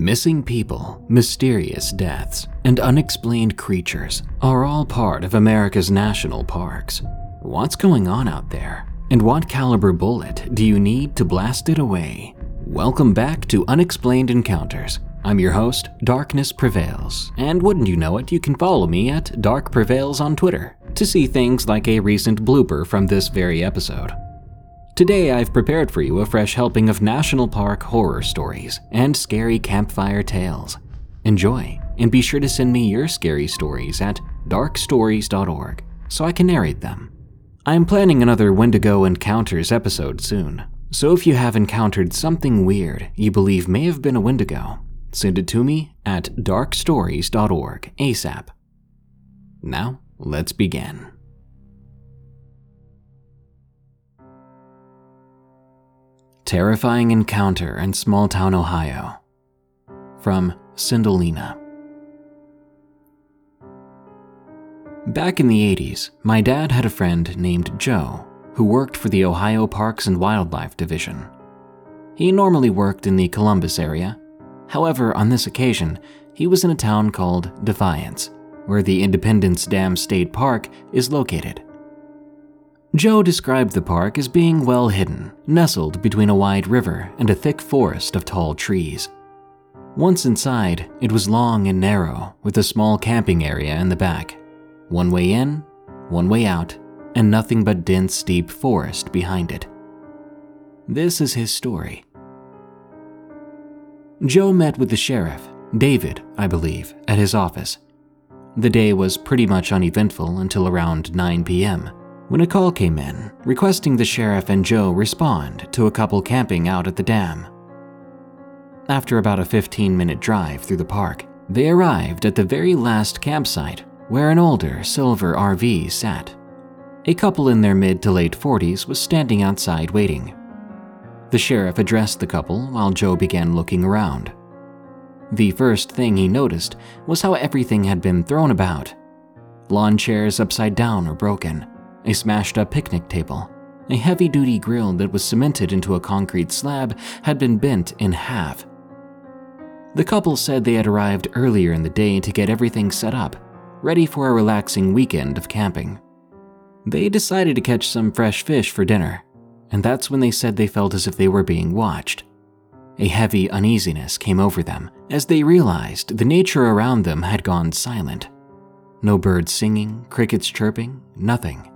Missing people, mysterious deaths, and unexplained creatures are all part of America's national parks. What's going on out there? And what caliber bullet do you need to blast it away? Welcome back to Unexplained Encounters. I'm your host, Darkness Prevails, and wouldn't you know it, you can follow me at Dark Prevails on Twitter to see things like a recent blooper from this very episode. Today, I've prepared for you a fresh helping of national park horror stories and scary campfire tales. Enjoy, and be sure to send me your scary stories at darkstories.org so I can narrate them. I'm planning another Wendigo Encounters episode soon, so if you have encountered something weird you believe may have been a Wendigo, send it to me at darkstories.org ASAP. Now, let's begin. Terrifying Encounter in Small Town, Ohio. From Sindelina. Back in the 80s, my dad had a friend named Joe who worked for the Ohio Parks and Wildlife Division. He normally worked in the Columbus area. However, on this occasion, he was in a town called Defiance, where the Independence Dam State Park is located. Joe described the park as being well hidden, nestled between a wide river and a thick forest of tall trees. Once inside, it was long and narrow, with a small camping area in the back. One way in, one way out, and nothing but dense, deep forest behind it. This is his story. Joe met with the sheriff, David, I believe, at his office. The day was pretty much uneventful until around 9 p.m when a call came in requesting the sheriff and Joe respond to a couple camping out at the dam. After about a 15 minute drive through the park, they arrived at the very last campsite where an older silver RV sat. A couple in their mid to late 40s was standing outside waiting. The sheriff addressed the couple while Joe began looking around. The first thing he noticed was how everything had been thrown about. Lawn chairs upside down or broken, a smashed up picnic table. A heavy duty grill that was cemented into a concrete slab had been bent in half. The couple said they had arrived earlier in the day to get everything set up, ready for a relaxing weekend of camping. They decided to catch some fresh fish for dinner, and that's when they said they felt as if they were being watched. A heavy uneasiness came over them as they realized the nature around them had gone silent. No birds singing, crickets chirping, nothing.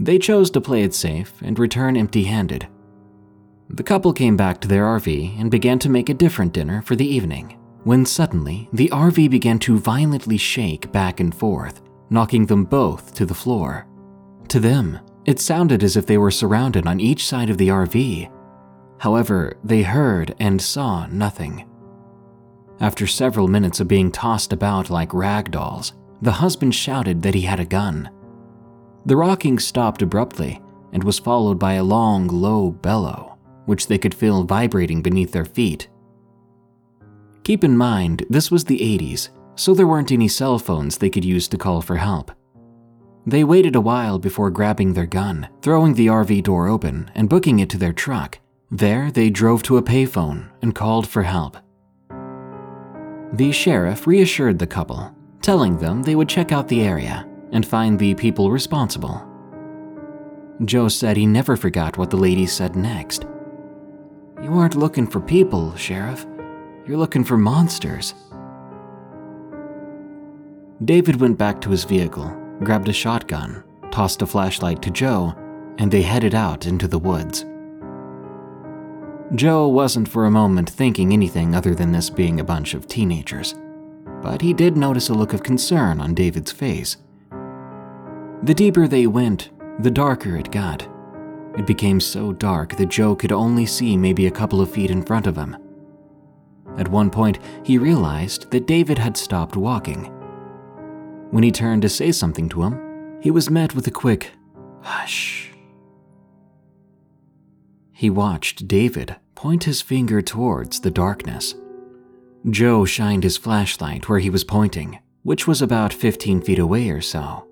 They chose to play it safe and return empty handed. The couple came back to their RV and began to make a different dinner for the evening, when suddenly the RV began to violently shake back and forth, knocking them both to the floor. To them, it sounded as if they were surrounded on each side of the RV. However, they heard and saw nothing. After several minutes of being tossed about like rag dolls, the husband shouted that he had a gun. The rocking stopped abruptly and was followed by a long, low bellow, which they could feel vibrating beneath their feet. Keep in mind, this was the 80s, so there weren't any cell phones they could use to call for help. They waited a while before grabbing their gun, throwing the RV door open, and booking it to their truck. There, they drove to a payphone and called for help. The sheriff reassured the couple, telling them they would check out the area and find the people responsible. Joe said he never forgot what the lady said next. You aren't looking for people, Sheriff. You're looking for monsters. David went back to his vehicle, grabbed a shotgun, tossed a flashlight to Joe, and they headed out into the woods. Joe wasn't for a moment thinking anything other than this being a bunch of teenagers, but he did notice a look of concern on David's face the deeper they went, the darker it got. It became so dark that Joe could only see maybe a couple of feet in front of him. At one point, he realized that David had stopped walking. When he turned to say something to him, he was met with a quick, hush. He watched David point his finger towards the darkness. Joe shined his flashlight where he was pointing, which was about 15 feet away or so.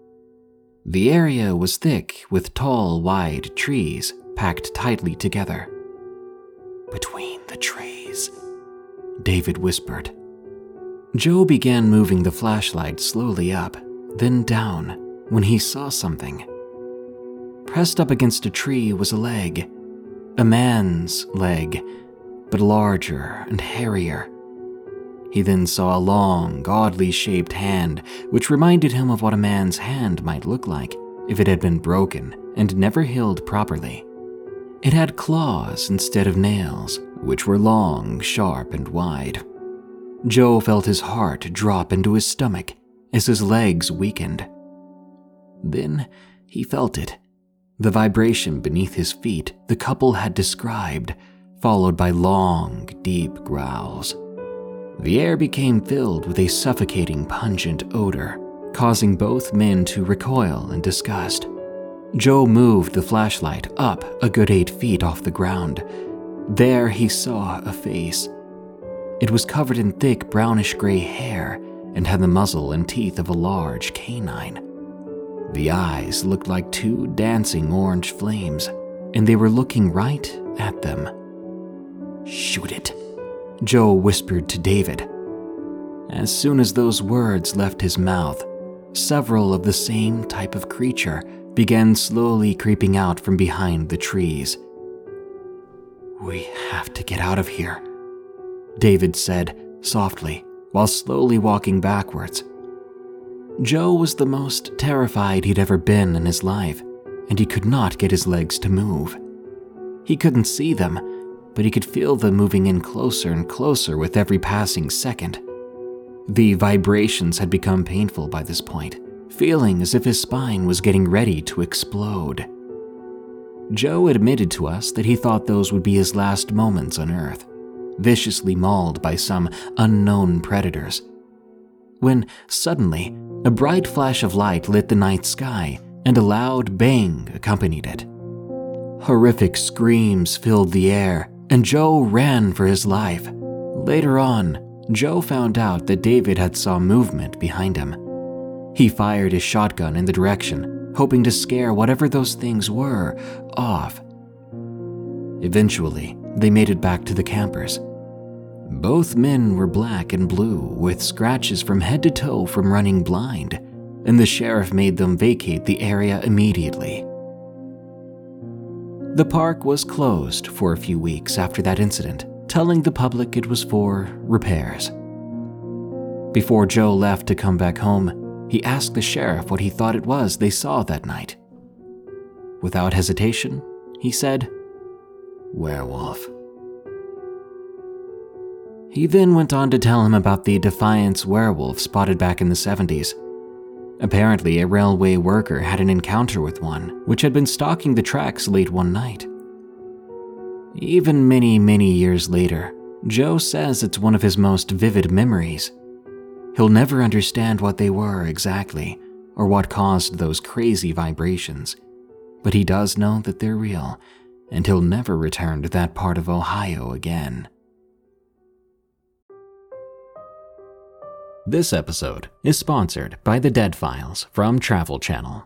The area was thick with tall, wide trees packed tightly together. Between the trees, David whispered. Joe began moving the flashlight slowly up, then down, when he saw something. Pressed up against a tree was a leg, a man's leg, but larger and hairier. He then saw a long, oddly shaped hand, which reminded him of what a man's hand might look like if it had been broken and never healed properly. It had claws instead of nails, which were long, sharp, and wide. Joe felt his heart drop into his stomach as his legs weakened. Then he felt it the vibration beneath his feet the couple had described, followed by long, deep growls. The air became filled with a suffocating, pungent odor, causing both men to recoil in disgust. Joe moved the flashlight up a good eight feet off the ground. There he saw a face. It was covered in thick brownish gray hair and had the muzzle and teeth of a large canine. The eyes looked like two dancing orange flames, and they were looking right at them. Shoot it, Joe whispered to David. As soon as those words left his mouth, several of the same type of creature began slowly creeping out from behind the trees. We have to get out of here, David said softly while slowly walking backwards. Joe was the most terrified he'd ever been in his life, and he could not get his legs to move. He couldn't see them, but he could feel them moving in closer and closer with every passing second. The vibrations had become painful by this point, feeling as if his spine was getting ready to explode. Joe admitted to us that he thought those would be his last moments on Earth, viciously mauled by some unknown predators. When suddenly, a bright flash of light lit the night sky, and a loud bang accompanied it. Horrific screams filled the air, and Joe ran for his life. Later on, Joe found out that David had saw movement behind him. He fired his shotgun in the direction, hoping to scare whatever those things were off. Eventually, they made it back to the campers. Both men were black and blue, with scratches from head to toe from running blind, and the sheriff made them vacate the area immediately. The park was closed for a few weeks after that incident, telling the public it was for repairs. Before Joe left to come back home, he asked the sheriff what he thought it was they saw that night. Without hesitation, he said, Werewolf. He then went on to tell him about the Defiance werewolf spotted back in the 70s. Apparently, a railway worker had an encounter with one, which had been stalking the tracks late one night. Even many, many years later, Joe says it's one of his most vivid memories. He'll never understand what they were exactly, or what caused those crazy vibrations, but he does know that they're real, and he'll never return to that part of Ohio again. This episode is sponsored by The Dead Files from Travel Channel.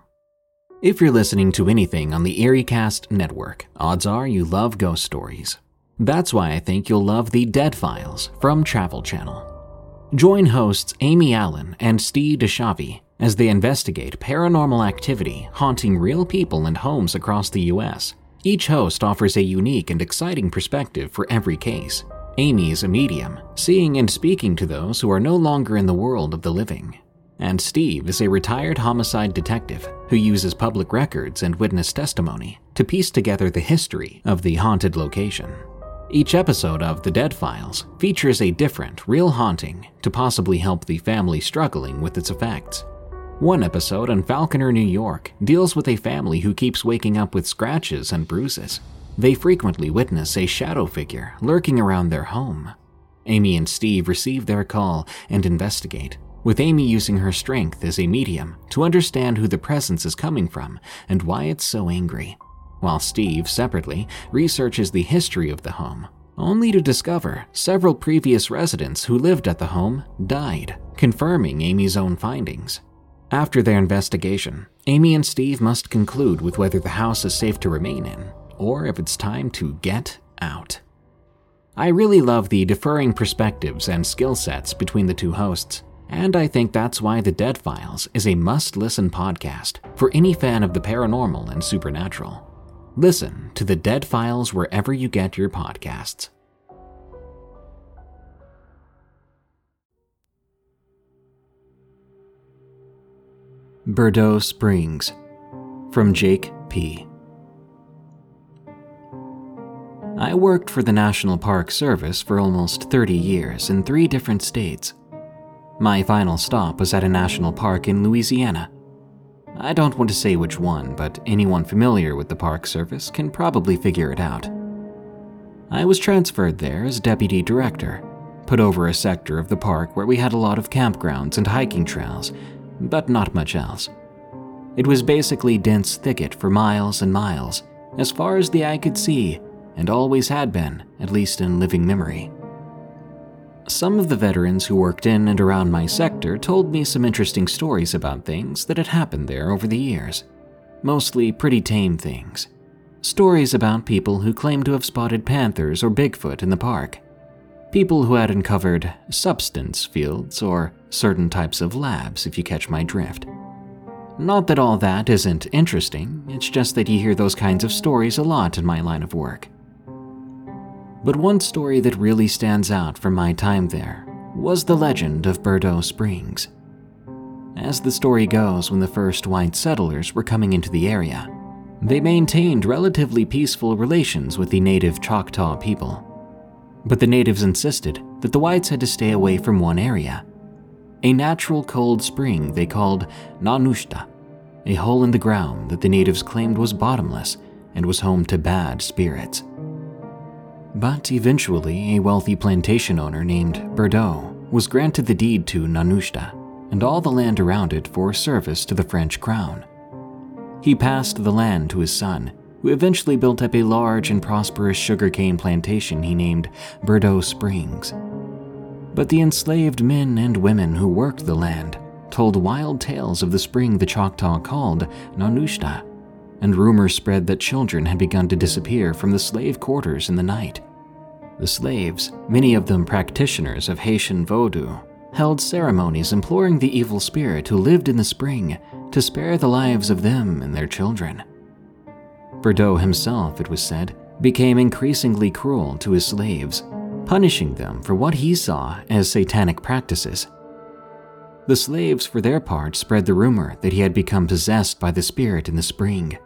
If you're listening to anything on the EerieCast network, odds are you love ghost stories. That's why I think you'll love The Dead Files from Travel Channel. Join hosts Amy Allen and Steve DiSchiavi as they investigate paranormal activity haunting real people and homes across the US. Each host offers a unique and exciting perspective for every case, Amy is a medium, seeing and speaking to those who are no longer in the world of the living. And Steve is a retired homicide detective who uses public records and witness testimony to piece together the history of the haunted location. Each episode of The Dead Files features a different, real haunting to possibly help the family struggling with its effects. One episode on Falconer, New York deals with a family who keeps waking up with scratches and bruises they frequently witness a shadow figure lurking around their home. Amy and Steve receive their call and investigate, with Amy using her strength as a medium to understand who the presence is coming from and why it's so angry, while Steve, separately, researches the history of the home, only to discover several previous residents who lived at the home died, confirming Amy's own findings. After their investigation, Amy and Steve must conclude with whether the house is safe to remain in or if it's time to get out. I really love the differing perspectives and skill sets between the two hosts, and I think that's why The Dead Files is a must listen podcast for any fan of the paranormal and supernatural. Listen to The Dead Files wherever you get your podcasts. Burdeaux Springs from Jake P. I worked for the National Park Service for almost 30 years in three different states. My final stop was at a national park in Louisiana. I don't want to say which one, but anyone familiar with the Park Service can probably figure it out. I was transferred there as deputy director, put over a sector of the park where we had a lot of campgrounds and hiking trails but not much else. It was basically dense thicket for miles and miles, as far as the eye could see, and always had been, at least in living memory. Some of the veterans who worked in and around my sector told me some interesting stories about things that had happened there over the years. Mostly pretty tame things. Stories about people who claimed to have spotted panthers or Bigfoot in the park. People who had uncovered substance fields or certain types of labs, if you catch my drift. Not that all that isn't interesting, it's just that you hear those kinds of stories a lot in my line of work. But one story that really stands out from my time there was the legend of Burdeaux Springs. As the story goes, when the first white settlers were coming into the area, they maintained relatively peaceful relations with the native Choctaw people. But the natives insisted that the whites had to stay away from one area a natural cold spring they called Nanushta, a hole in the ground that the natives claimed was bottomless and was home to bad spirits. But eventually, a wealthy plantation owner named Burdeaux was granted the deed to Nanushta and all the land around it for service to the French crown. He passed the land to his son, who eventually built up a large and prosperous sugarcane plantation he named Burdeaux Springs. But the enslaved men and women who worked the land told wild tales of the spring the Choctaw called Nanushta, and rumors spread that children had begun to disappear from the slave quarters in the night. The slaves, many of them practitioners of Haitian voodoo, held ceremonies imploring the evil spirit who lived in the spring to spare the lives of them and their children. Burdeaux himself, it was said, became increasingly cruel to his slaves punishing them for what he saw as satanic practices. The slaves, for their part, spread the rumor that he had become possessed by the spirit in the spring.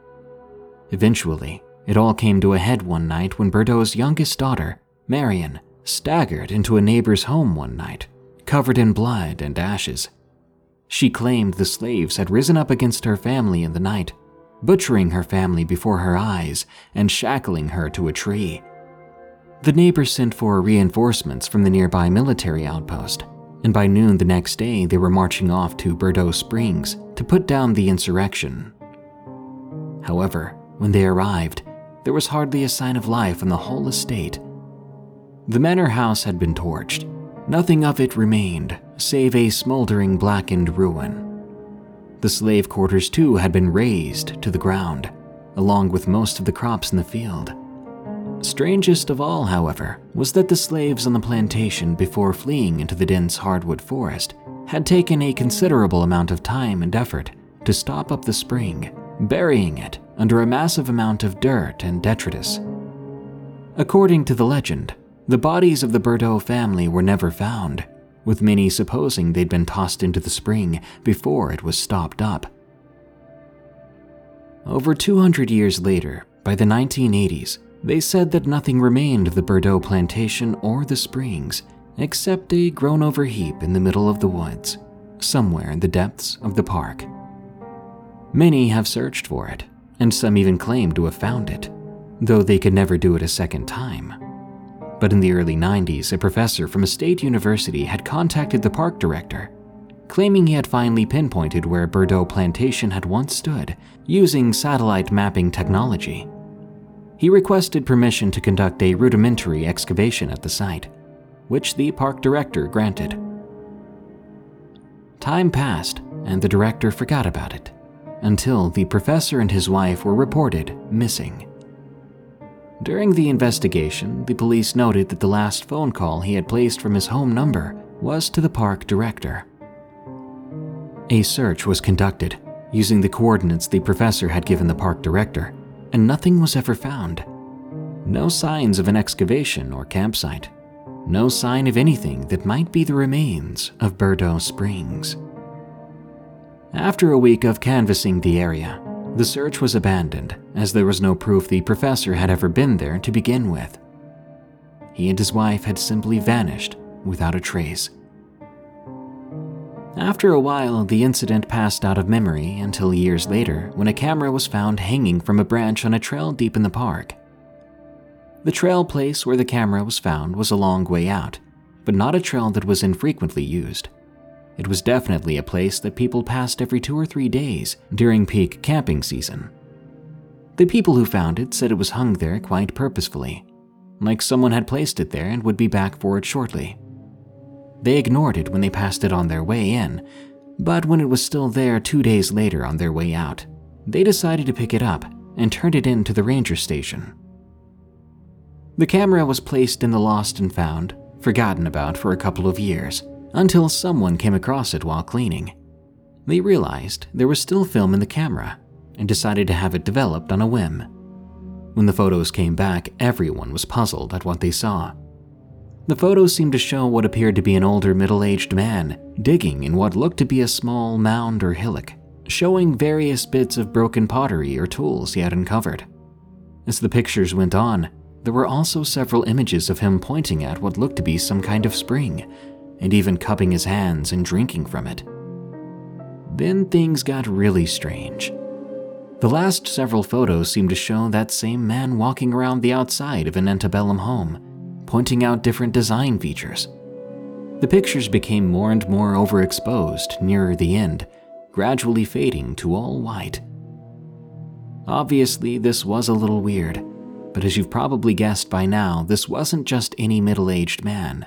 Eventually, it all came to a head one night when Burdeaux's youngest daughter, Marion, staggered into a neighbor's home one night, covered in blood and ashes. She claimed the slaves had risen up against her family in the night, butchering her family before her eyes and shackling her to a tree. The neighbors sent for reinforcements from the nearby military outpost, and by noon the next day they were marching off to Burdeaux Springs to put down the insurrection. However, when they arrived, there was hardly a sign of life on the whole estate. The manor house had been torched. Nothing of it remained, save a smoldering blackened ruin. The slave quarters, too, had been razed to the ground, along with most of the crops in the field. Strangest of all, however, was that the slaves on the plantation before fleeing into the dense hardwood forest had taken a considerable amount of time and effort to stop up the spring, burying it under a massive amount of dirt and detritus. According to the legend, the bodies of the Burdeaux family were never found, with many supposing they'd been tossed into the spring before it was stopped up. Over 200 years later, by the 1980s, they said that nothing remained of the Burdeaux plantation or the springs except a grown over heap in the middle of the woods, somewhere in the depths of the park. Many have searched for it, and some even claim to have found it, though they could never do it a second time. But in the early 90s, a professor from a state university had contacted the park director, claiming he had finally pinpointed where Burdeaux Plantation had once stood using satellite mapping technology he requested permission to conduct a rudimentary excavation at the site, which the park director granted. Time passed, and the director forgot about it, until the professor and his wife were reported missing. During the investigation, the police noted that the last phone call he had placed from his home number was to the park director. A search was conducted using the coordinates the professor had given the park director, and nothing was ever found. No signs of an excavation or campsite. No sign of anything that might be the remains of Burdeaux Springs. After a week of canvassing the area, the search was abandoned as there was no proof the professor had ever been there to begin with. He and his wife had simply vanished without a trace. After a while, the incident passed out of memory until years later when a camera was found hanging from a branch on a trail deep in the park. The trail place where the camera was found was a long way out, but not a trail that was infrequently used. It was definitely a place that people passed every two or three days during peak camping season. The people who found it said it was hung there quite purposefully, like someone had placed it there and would be back for it shortly. They ignored it when they passed it on their way in, but when it was still there two days later on their way out, they decided to pick it up and turned it in to the ranger station. The camera was placed in the lost and found, forgotten about for a couple of years, until someone came across it while cleaning. They realized there was still film in the camera and decided to have it developed on a whim. When the photos came back, everyone was puzzled at what they saw. The photos seemed to show what appeared to be an older middle aged man digging in what looked to be a small mound or hillock, showing various bits of broken pottery or tools he had uncovered. As the pictures went on, there were also several images of him pointing at what looked to be some kind of spring, and even cupping his hands and drinking from it. Then things got really strange. The last several photos seemed to show that same man walking around the outside of an antebellum home, pointing out different design features. The pictures became more and more overexposed nearer the end, gradually fading to all white. Obviously, this was a little weird, but as you've probably guessed by now, this wasn't just any middle aged man.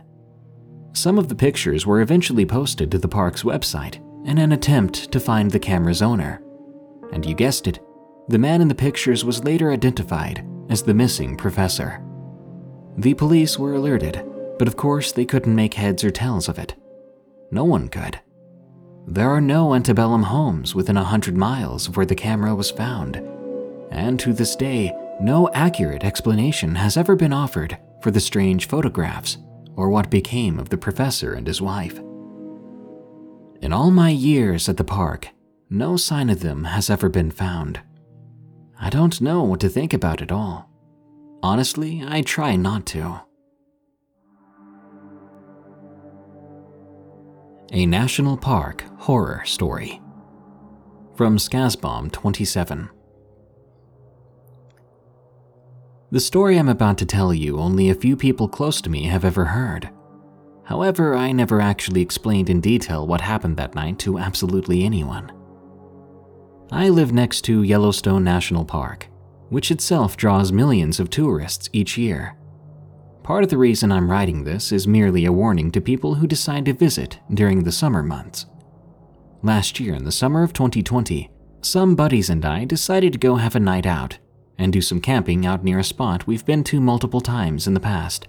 Some of the pictures were eventually posted to the park's website in an attempt to find the camera's owner. And you guessed it, the man in the pictures was later identified as the missing professor. The police were alerted, but of course they couldn't make heads or tails of it. No one could. There are no antebellum homes within a hundred miles of where the camera was found, and to this day, no accurate explanation has ever been offered for the strange photographs or what became of the professor and his wife. In all my years at the park, no sign of them has ever been found. I don't know what to think about it all. Honestly, I try not to. A National Park Horror Story from Skasbaum 27. The story I'm about to tell you, only a few people close to me have ever heard. However, I never actually explained in detail what happened that night to absolutely anyone. I live next to Yellowstone National Park, which itself draws millions of tourists each year. Part of the reason I'm writing this is merely a warning to people who decide to visit during the summer months. Last year, in the summer of 2020, some buddies and I decided to go have a night out and do some camping out near a spot we've been to multiple times in the past.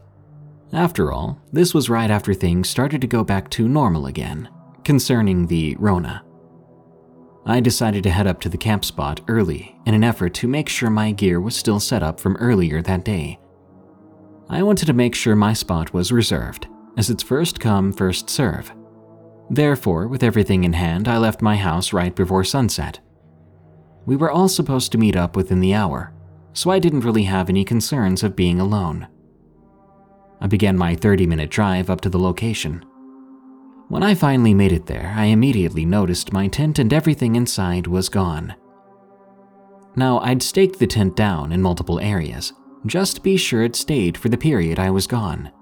After all, this was right after things started to go back to normal again, concerning the Rona. I decided to head up to the camp spot early in an effort to make sure my gear was still set up from earlier that day. I wanted to make sure my spot was reserved, as it's first come, first serve. Therefore, with everything in hand, I left my house right before sunset. We were all supposed to meet up within the hour, so I didn't really have any concerns of being alone. I began my 30 minute drive up to the location when I finally made it there, I immediately noticed my tent and everything inside was gone. Now, I'd staked the tent down in multiple areas, just to be sure it stayed for the period I was gone.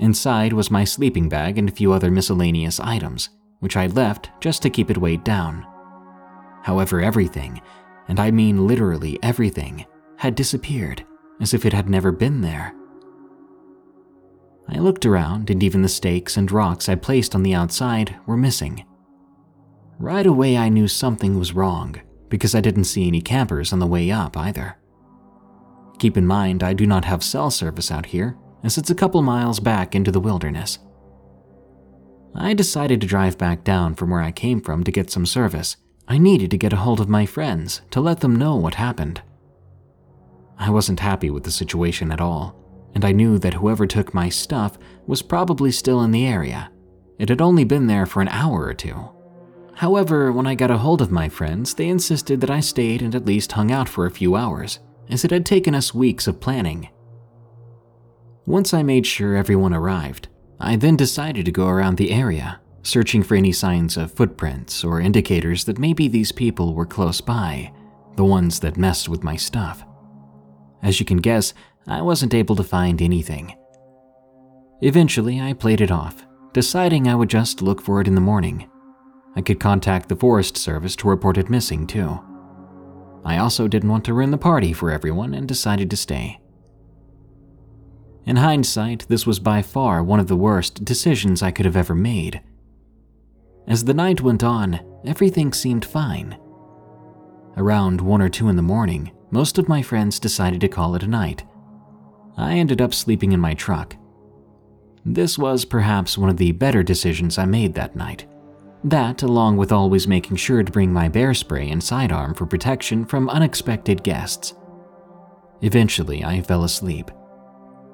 Inside was my sleeping bag and a few other miscellaneous items, which I left just to keep it weighed down. However, everything, and I mean literally everything, had disappeared as if it had never been there. I looked around, and even the stakes and rocks I placed on the outside were missing. Right away, I knew something was wrong because I didn't see any campers on the way up either. Keep in mind, I do not have cell service out here, as it's a couple miles back into the wilderness. I decided to drive back down from where I came from to get some service. I needed to get a hold of my friends to let them know what happened. I wasn't happy with the situation at all, and I knew that whoever took my stuff was probably still in the area. It had only been there for an hour or two. However, when I got a hold of my friends, they insisted that I stayed and at least hung out for a few hours, as it had taken us weeks of planning. Once I made sure everyone arrived, I then decided to go around the area, searching for any signs of footprints or indicators that maybe these people were close by, the ones that messed with my stuff. As you can guess, I wasn't able to find anything. Eventually, I played it off, deciding I would just look for it in the morning. I could contact the Forest Service to report it missing, too. I also didn't want to ruin the party for everyone and decided to stay. In hindsight, this was by far one of the worst decisions I could have ever made. As the night went on, everything seemed fine. Around 1 or 2 in the morning, most of my friends decided to call it a night. I ended up sleeping in my truck. This was perhaps one of the better decisions I made that night. That, along with always making sure to bring my bear spray and sidearm for protection from unexpected guests. Eventually, I fell asleep.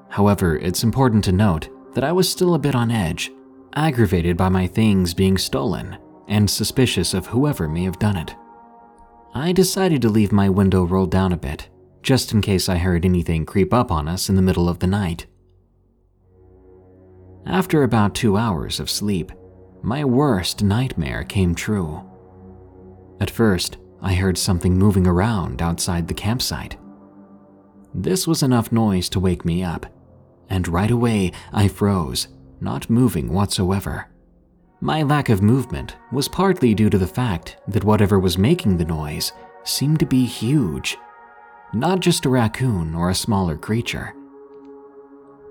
However, it's important to note that I was still a bit on edge, aggravated by my things being stolen, and suspicious of whoever may have done it. I decided to leave my window rolled down a bit, just in case I heard anything creep up on us in the middle of the night. After about two hours of sleep, my worst nightmare came true. At first, I heard something moving around outside the campsite. This was enough noise to wake me up, and right away I froze, not moving whatsoever. My lack of movement was partly due to the fact that whatever was making the noise seemed to be huge, not just a raccoon or a smaller creature.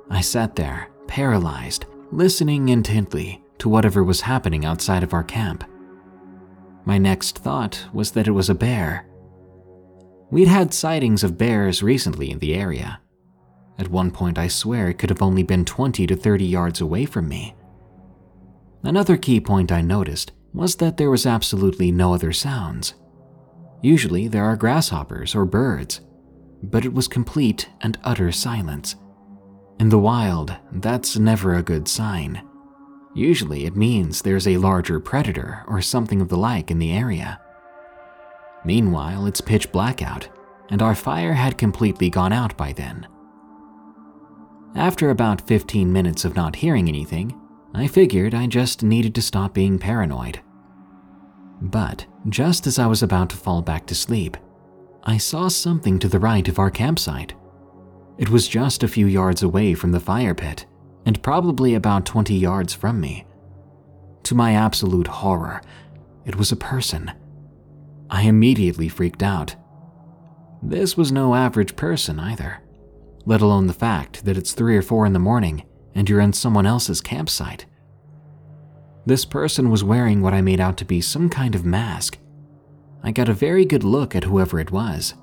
I sat there, paralyzed, listening intently to whatever was happening outside of our camp. My next thought was that it was a bear. We'd had sightings of bears recently in the area. At one point, I swear it could have only been 20 to 30 yards away from me. Another key point I noticed was that there was absolutely no other sounds. Usually, there are grasshoppers or birds, but it was complete and utter silence. In the wild, that's never a good sign. Usually, it means there's a larger predator or something of the like in the area. Meanwhile, it's pitch black out, and our fire had completely gone out by then. After about 15 minutes of not hearing anything, I figured I just needed to stop being paranoid. But just as I was about to fall back to sleep, I saw something to the right of our campsite. It was just a few yards away from the fire pit, and probably about 20 yards from me. To my absolute horror, it was a person. I immediately freaked out. This was no average person either, let alone the fact that it's 3 or 4 in the morning and you're in someone else's campsite. This person was wearing what I made out to be some kind of mask. I got a very good look at whoever it was.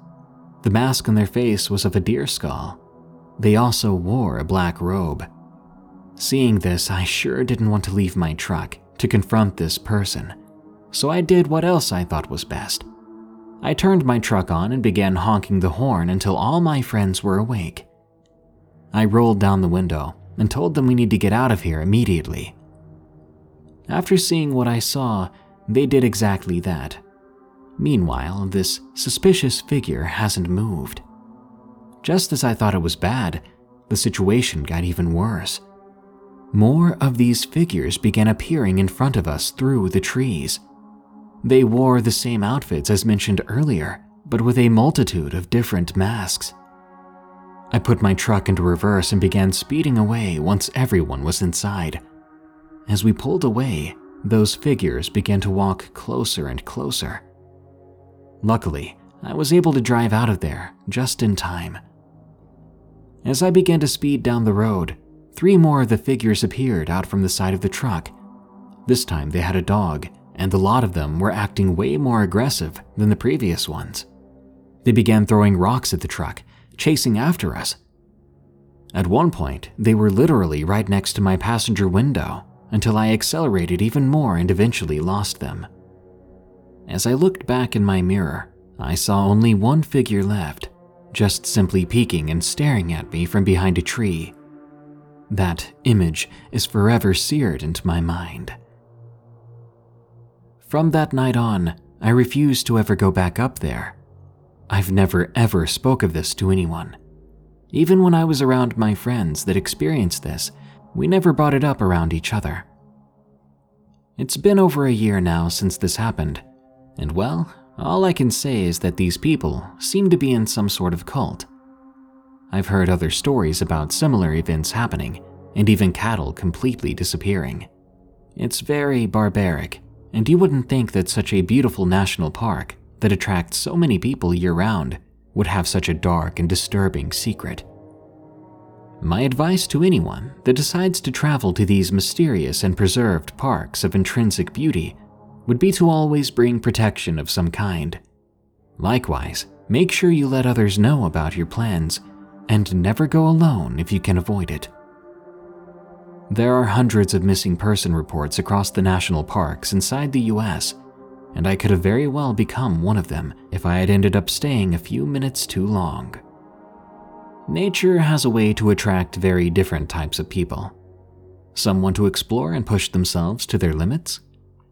The mask on their face was of a deer skull. They also wore a black robe. Seeing this, I sure didn't want to leave my truck to confront this person, so I did what else I thought was best. I turned my truck on and began honking the horn until all my friends were awake. I rolled down the window and told them we need to get out of here immediately. After seeing what I saw, they did exactly that. Meanwhile, this suspicious figure hasn't moved. Just as I thought it was bad, the situation got even worse. More of these figures began appearing in front of us through the trees. They wore the same outfits as mentioned earlier, but with a multitude of different masks. I put my truck into reverse and began speeding away once everyone was inside. As we pulled away, those figures began to walk closer and closer. Luckily, I was able to drive out of there just in time. As I began to speed down the road, Three more of the figures appeared out from the side of the truck. This time they had a dog, and the lot of them were acting way more aggressive than the previous ones. They began throwing rocks at the truck, chasing after us. At one point, they were literally right next to my passenger window until I accelerated even more and eventually lost them. As I looked back in my mirror, I saw only one figure left, just simply peeking and staring at me from behind a tree. That image is forever seared into my mind. From that night on, I refused to ever go back up there. I've never ever spoke of this to anyone. Even when I was around my friends that experienced this, we never brought it up around each other. It's been over a year now since this happened, and well, all I can say is that these people seem to be in some sort of cult. I've heard other stories about similar events happening, and even cattle completely disappearing. It's very barbaric, and you wouldn't think that such a beautiful national park that attracts so many people year round would have such a dark and disturbing secret. My advice to anyone that decides to travel to these mysterious and preserved parks of intrinsic beauty would be to always bring protection of some kind. Likewise, make sure you let others know about your plans and never go alone if you can avoid it. There are hundreds of missing person reports across the national parks inside the US, and I could have very well become one of them if I had ended up staying a few minutes too long. Nature has a way to attract very different types of people. Some want to explore and push themselves to their limits.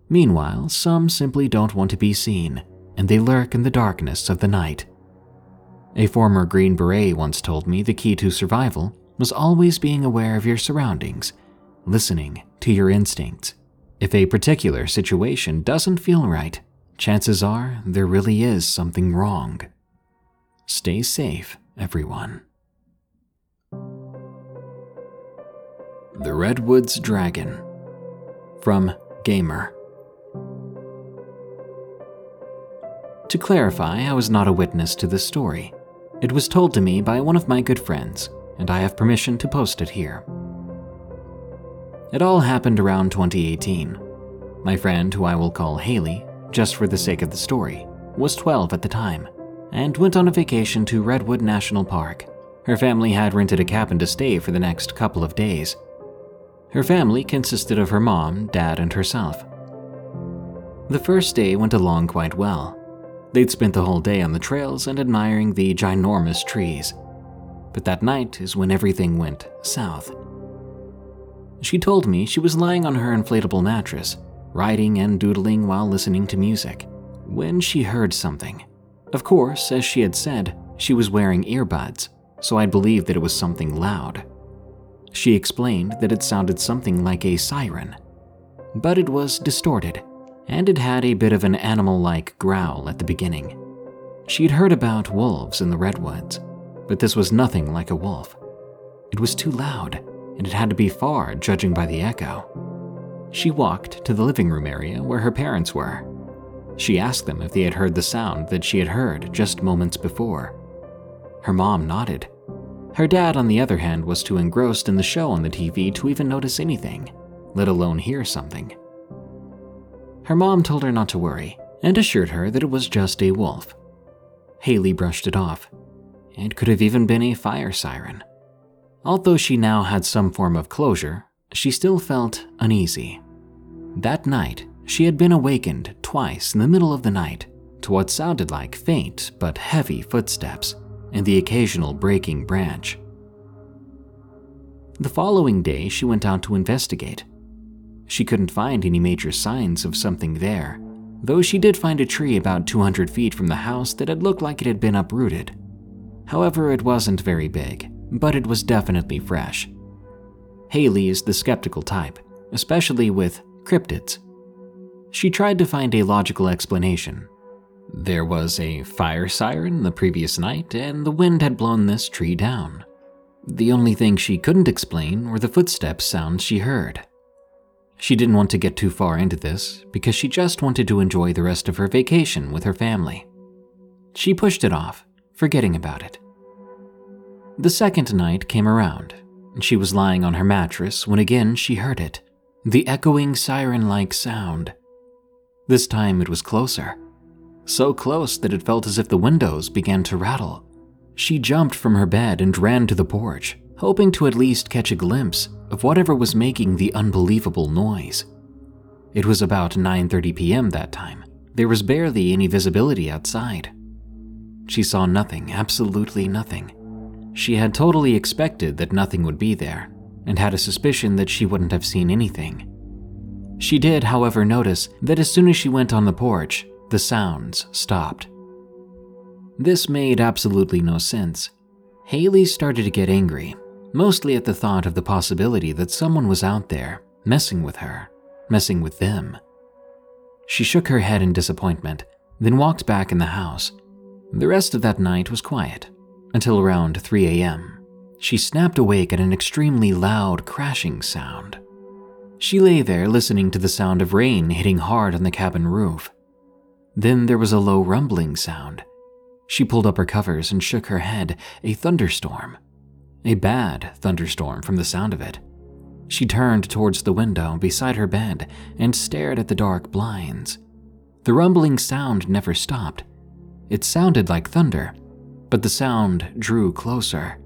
Meanwhile, some simply don't want to be seen, and they lurk in the darkness of the night. A former Green Beret once told me the key to survival was always being aware of your surroundings, listening to your instincts. If a particular situation doesn't feel right, chances are there really is something wrong. Stay safe, everyone. The Redwoods Dragon from Gamer. To clarify, I was not a witness to this story. It was told to me by one of my good friends, and I have permission to post it here. It all happened around 2018. My friend, who I will call Haley, just for the sake of the story, was 12 at the time and went on a vacation to Redwood National Park. Her family had rented a cabin to stay for the next couple of days, her family consisted of her mom, dad, and herself. The first day went along quite well. They'd spent the whole day on the trails and admiring the ginormous trees. But that night is when everything went south. She told me she was lying on her inflatable mattress, writing and doodling while listening to music, when she heard something. Of course, as she had said, she was wearing earbuds, so I believed that it was something loud. She explained that it sounded something like a siren, but it was distorted, and it had a bit of an animal like growl at the beginning. She'd heard about wolves in the redwoods, but this was nothing like a wolf. It was too loud, and it had to be far, judging by the echo. She walked to the living room area where her parents were. She asked them if they had heard the sound that she had heard just moments before. Her mom nodded, her dad, on the other hand, was too engrossed in the show on the TV to even notice anything, let alone hear something. Her mom told her not to worry and assured her that it was just a wolf. Haley brushed it off. It could have even been a fire siren. Although she now had some form of closure, she still felt uneasy. That night, she had been awakened twice in the middle of the night to what sounded like faint but heavy footsteps and the occasional breaking branch. The following day, she went out to investigate. She couldn't find any major signs of something there, though she did find a tree about 200 feet from the house that had looked like it had been uprooted. However, it wasn't very big, but it was definitely fresh. Haley is the skeptical type, especially with cryptids. She tried to find a logical explanation, there was a fire siren the previous night, and the wind had blown this tree down. The only thing she couldn't explain were the footsteps sounds she heard. She didn't want to get too far into this because she just wanted to enjoy the rest of her vacation with her family. She pushed it off, forgetting about it. The second night came around, and she was lying on her mattress when again she heard it the echoing siren like sound. This time it was closer so close that it felt as if the windows began to rattle. She jumped from her bed and ran to the porch, hoping to at least catch a glimpse of whatever was making the unbelievable noise. It was about 9:30 p.m. that time. There was barely any visibility outside. She saw nothing, absolutely nothing. She had totally expected that nothing would be there, and had a suspicion that she wouldn't have seen anything. She did, however, notice that as soon as she went on the porch, the sounds stopped. This made absolutely no sense. Haley started to get angry, mostly at the thought of the possibility that someone was out there, messing with her, messing with them. She shook her head in disappointment, then walked back in the house. The rest of that night was quiet, until around 3 a.m. She snapped awake at an extremely loud crashing sound. She lay there listening to the sound of rain hitting hard on the cabin roof. Then there was a low rumbling sound. She pulled up her covers and shook her head. A thunderstorm. A bad thunderstorm from the sound of it. She turned towards the window beside her bed and stared at the dark blinds. The rumbling sound never stopped. It sounded like thunder, but the sound drew closer.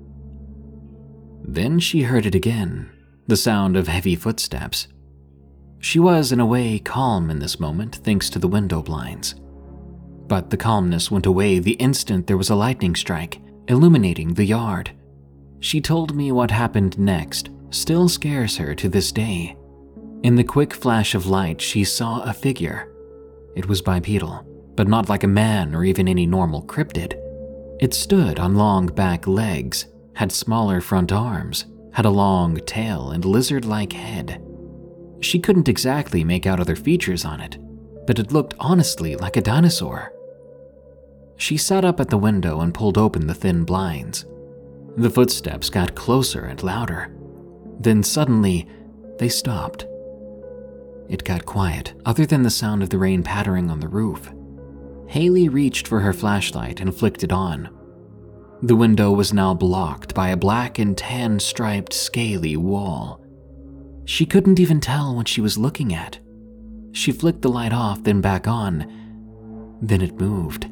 Then she heard it again the sound of heavy footsteps. She was, in a way, calm in this moment thanks to the window blinds. But the calmness went away the instant there was a lightning strike, illuminating the yard. She told me what happened next still scares her to this day. In the quick flash of light, she saw a figure. It was bipedal, but not like a man or even any normal cryptid. It stood on long back legs, had smaller front arms, had a long tail and lizard like head. She couldn't exactly make out other features on it, but it looked honestly like a dinosaur. She sat up at the window and pulled open the thin blinds. The footsteps got closer and louder. Then suddenly, they stopped. It got quiet, other than the sound of the rain pattering on the roof. Haley reached for her flashlight and flicked it on. The window was now blocked by a black and tan striped, scaly wall. She couldn't even tell what she was looking at. She flicked the light off, then back on. Then it moved.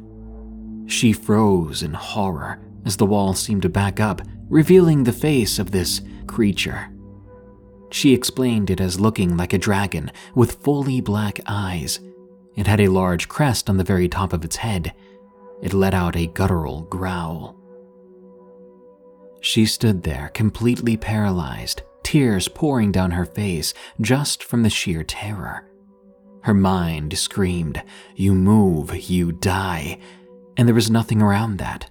She froze in horror as the wall seemed to back up, revealing the face of this creature. She explained it as looking like a dragon with fully black eyes. It had a large crest on the very top of its head. It let out a guttural growl. She stood there, completely paralyzed, tears pouring down her face just from the sheer terror. Her mind screamed, You move, you die, and there was nothing around that.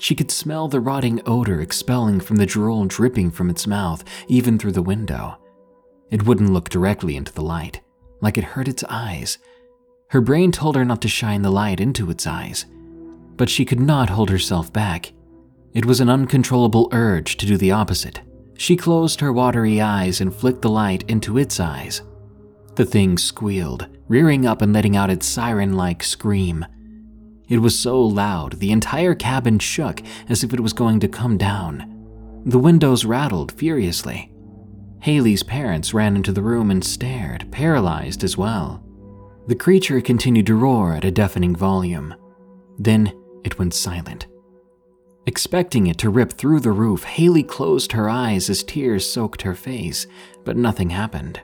She could smell the rotting odor expelling from the drool dripping from its mouth, even through the window. It wouldn't look directly into the light, like it hurt its eyes. Her brain told her not to shine the light into its eyes, but she could not hold herself back. It was an uncontrollable urge to do the opposite. She closed her watery eyes and flicked the light into its eyes. The thing squealed, rearing up and letting out its siren like scream. It was so loud, the entire cabin shook as if it was going to come down. The windows rattled furiously. Haley's parents ran into the room and stared, paralyzed as well. The creature continued to roar at a deafening volume. Then it went silent. Expecting it to rip through the roof, Haley closed her eyes as tears soaked her face, but nothing happened.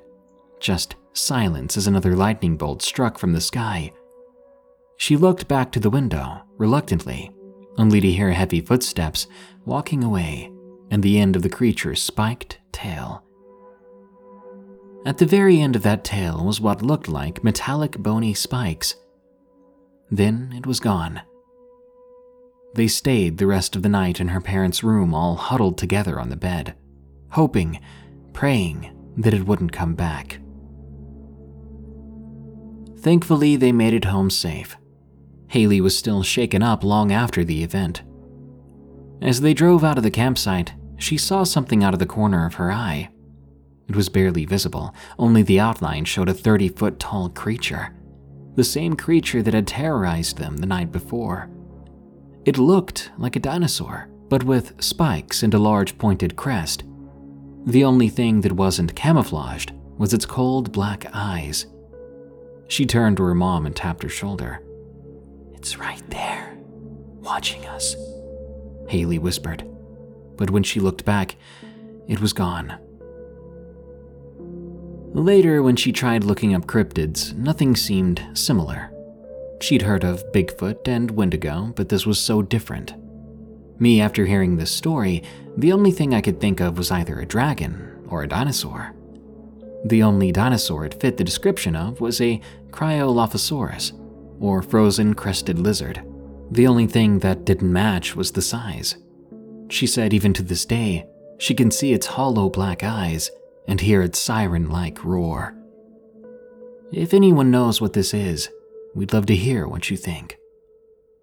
Just silence as another lightning bolt struck from the sky. She looked back to the window, reluctantly, only to hear heavy footsteps walking away and the end of the creature's spiked tail. At the very end of that tail was what looked like metallic bony spikes. Then it was gone. They stayed the rest of the night in her parents' room, all huddled together on the bed, hoping, praying that it wouldn't come back. Thankfully, they made it home safe. Haley was still shaken up long after the event. As they drove out of the campsite, she saw something out of the corner of her eye. It was barely visible, only the outline showed a 30 foot tall creature, the same creature that had terrorized them the night before. It looked like a dinosaur, but with spikes and a large pointed crest. The only thing that wasn't camouflaged was its cold black eyes. She turned to her mom and tapped her shoulder. It's right there, watching us. Haley whispered. But when she looked back, it was gone. Later, when she tried looking up cryptids, nothing seemed similar. She'd heard of Bigfoot and Wendigo, but this was so different. Me, after hearing this story, the only thing I could think of was either a dragon or a dinosaur. The only dinosaur it fit the description of was a Cryolophosaurus, or frozen crested lizard. The only thing that didn't match was the size. She said even to this day, she can see its hollow black eyes and hear its siren like roar. If anyone knows what this is, we'd love to hear what you think.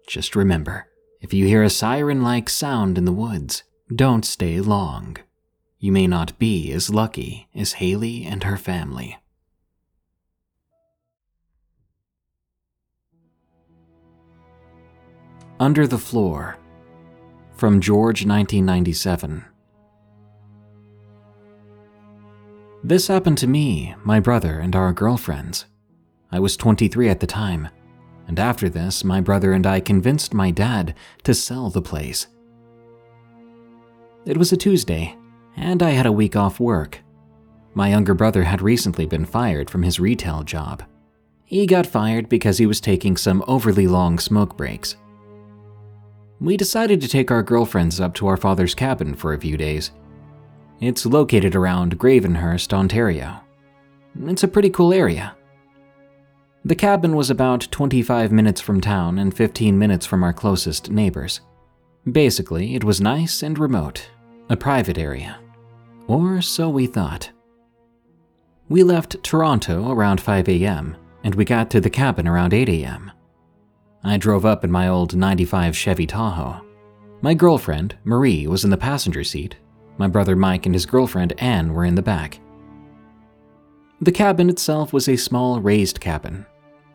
Just remember if you hear a siren like sound in the woods, don't stay long. You may not be as lucky as Haley and her family. Under the Floor from George 1997. This happened to me, my brother, and our girlfriends. I was 23 at the time, and after this, my brother and I convinced my dad to sell the place. It was a Tuesday, and I had a week off work. My younger brother had recently been fired from his retail job. He got fired because he was taking some overly long smoke breaks. We decided to take our girlfriends up to our father's cabin for a few days it's located around Gravenhurst, Ontario. It's a pretty cool area. The cabin was about 25 minutes from town and 15 minutes from our closest neighbors. Basically, it was nice and remote, a private area. Or so we thought. We left Toronto around 5 a.m., and we got to the cabin around 8 a.m. I drove up in my old 95 Chevy Tahoe. My girlfriend, Marie, was in the passenger seat, my brother Mike and his girlfriend Anne were in the back. The cabin itself was a small raised cabin,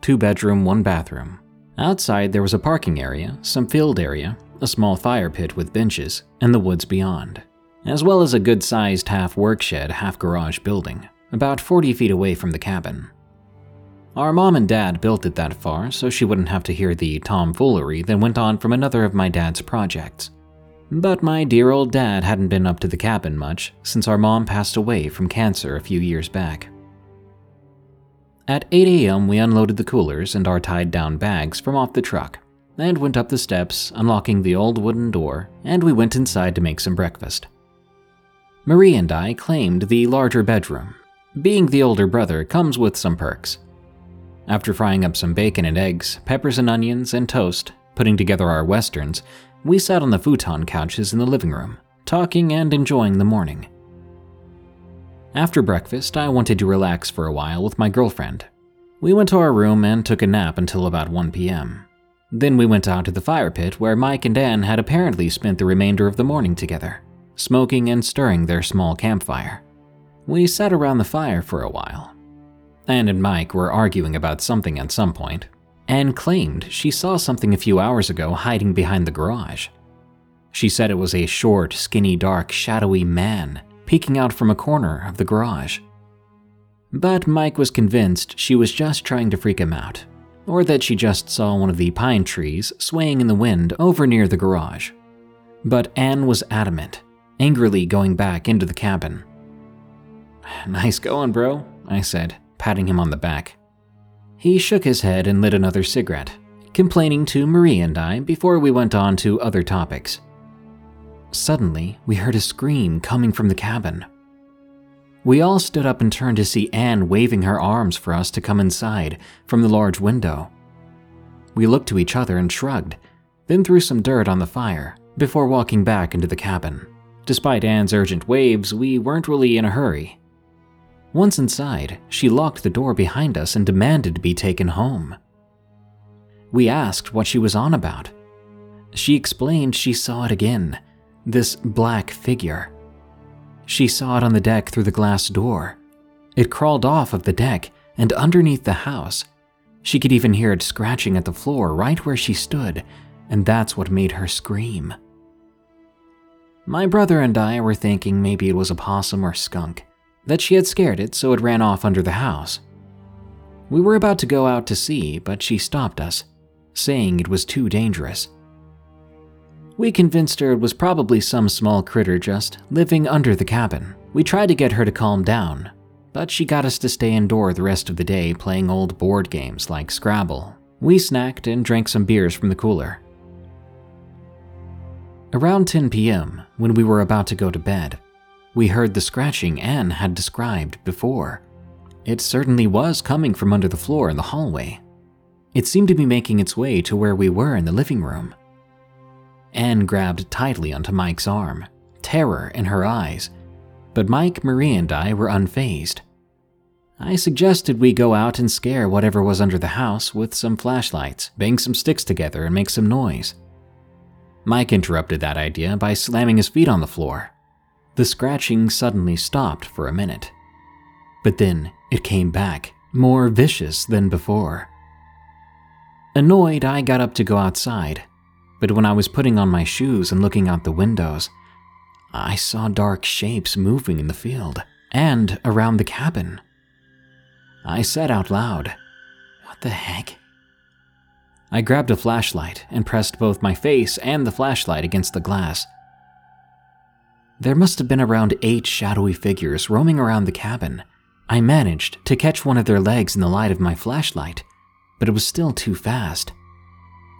two bedroom, one bathroom. Outside there was a parking area, some field area, a small fire pit with benches, and the woods beyond, as well as a good sized half workshed, half garage building, about 40 feet away from the cabin. Our mom and dad built it that far so she wouldn't have to hear the tomfoolery that went on from another of my dad's projects. But my dear old dad hadn't been up to the cabin much since our mom passed away from cancer a few years back. At 8 a.m., we unloaded the coolers and our tied down bags from off the truck and went up the steps, unlocking the old wooden door, and we went inside to make some breakfast. Marie and I claimed the larger bedroom. Being the older brother comes with some perks. After frying up some bacon and eggs, peppers and onions, and toast, putting together our westerns, we sat on the futon couches in the living room, talking and enjoying the morning. After breakfast, I wanted to relax for a while with my girlfriend. We went to our room and took a nap until about 1 p.m. Then we went out to the fire pit where Mike and Anne had apparently spent the remainder of the morning together, smoking and stirring their small campfire. We sat around the fire for a while. Anne and Mike were arguing about something at some point, Anne claimed she saw something a few hours ago hiding behind the garage. She said it was a short, skinny, dark, shadowy man peeking out from a corner of the garage. But Mike was convinced she was just trying to freak him out, or that she just saw one of the pine trees swaying in the wind over near the garage. But Anne was adamant, angrily going back into the cabin. Nice going, bro, I said, patting him on the back. He shook his head and lit another cigarette, complaining to Marie and I before we went on to other topics. Suddenly, we heard a scream coming from the cabin. We all stood up and turned to see Anne waving her arms for us to come inside from the large window. We looked to each other and shrugged, then threw some dirt on the fire before walking back into the cabin. Despite Anne's urgent waves, we weren't really in a hurry. Once inside, she locked the door behind us and demanded to be taken home. We asked what she was on about. She explained she saw it again this black figure. She saw it on the deck through the glass door. It crawled off of the deck and underneath the house. She could even hear it scratching at the floor right where she stood, and that's what made her scream. My brother and I were thinking maybe it was a possum or skunk that she had scared it so it ran off under the house. We were about to go out to see, but she stopped us, saying it was too dangerous. We convinced her it was probably some small critter just living under the cabin. We tried to get her to calm down, but she got us to stay indoor the rest of the day playing old board games like Scrabble. We snacked and drank some beers from the cooler. Around 10 p.m., when we were about to go to bed, we heard the scratching Anne had described before. It certainly was coming from under the floor in the hallway. It seemed to be making its way to where we were in the living room. Anne grabbed tightly onto Mike's arm, terror in her eyes, but Mike, Marie, and I were unfazed. I suggested we go out and scare whatever was under the house with some flashlights, bang some sticks together, and make some noise. Mike interrupted that idea by slamming his feet on the floor. The scratching suddenly stopped for a minute. But then it came back, more vicious than before. Annoyed, I got up to go outside, but when I was putting on my shoes and looking out the windows, I saw dark shapes moving in the field and around the cabin. I said out loud, What the heck? I grabbed a flashlight and pressed both my face and the flashlight against the glass. There must have been around eight shadowy figures roaming around the cabin. I managed to catch one of their legs in the light of my flashlight, but it was still too fast.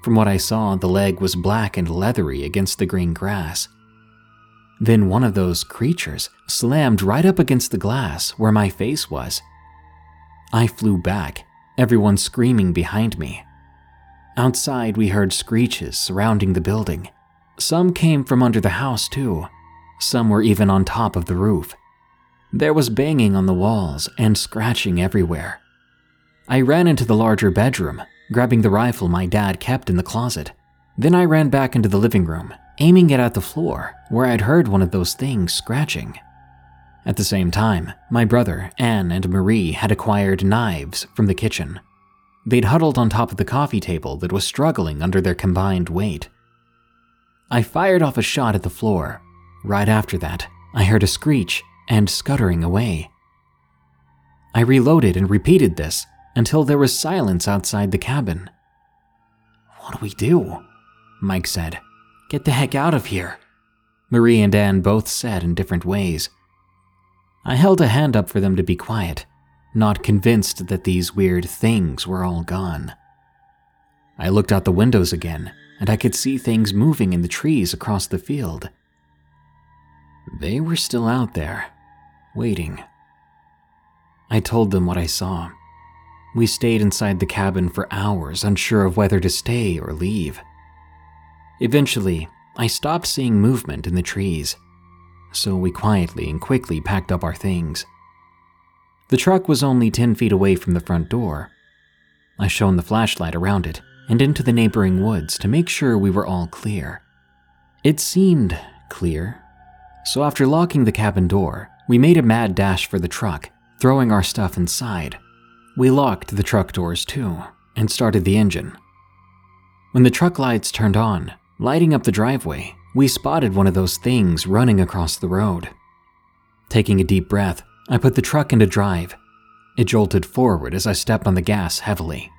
From what I saw, the leg was black and leathery against the green grass. Then one of those creatures slammed right up against the glass where my face was. I flew back, everyone screaming behind me. Outside, we heard screeches surrounding the building. Some came from under the house, too. Some were even on top of the roof. There was banging on the walls and scratching everywhere. I ran into the larger bedroom, grabbing the rifle my dad kept in the closet. Then I ran back into the living room aiming it at the floor where I'd heard one of those things scratching. At the same time, my brother, Anne, and Marie had acquired knives from the kitchen. They'd huddled on top of the coffee table that was struggling under their combined weight. I fired off a shot at the floor. Right after that, I heard a screech and scuttering away. I reloaded and repeated this until there was silence outside the cabin. What do we do? Mike said. Get the heck out of here, Marie and Anne both said in different ways. I held a hand up for them to be quiet, not convinced that these weird things were all gone. I looked out the windows again, and I could see things moving in the trees across the field. They were still out there, waiting. I told them what I saw. We stayed inside the cabin for hours, unsure of whether to stay or leave. Eventually, I stopped seeing movement in the trees, so we quietly and quickly packed up our things. The truck was only 10 feet away from the front door. I shone the flashlight around it and into the neighboring woods to make sure we were all clear. It seemed clear, so after locking the cabin door, we made a mad dash for the truck, throwing our stuff inside. We locked the truck doors too and started the engine. When the truck lights turned on, Lighting up the driveway, we spotted one of those things running across the road. Taking a deep breath, I put the truck into drive. It jolted forward as I stepped on the gas heavily.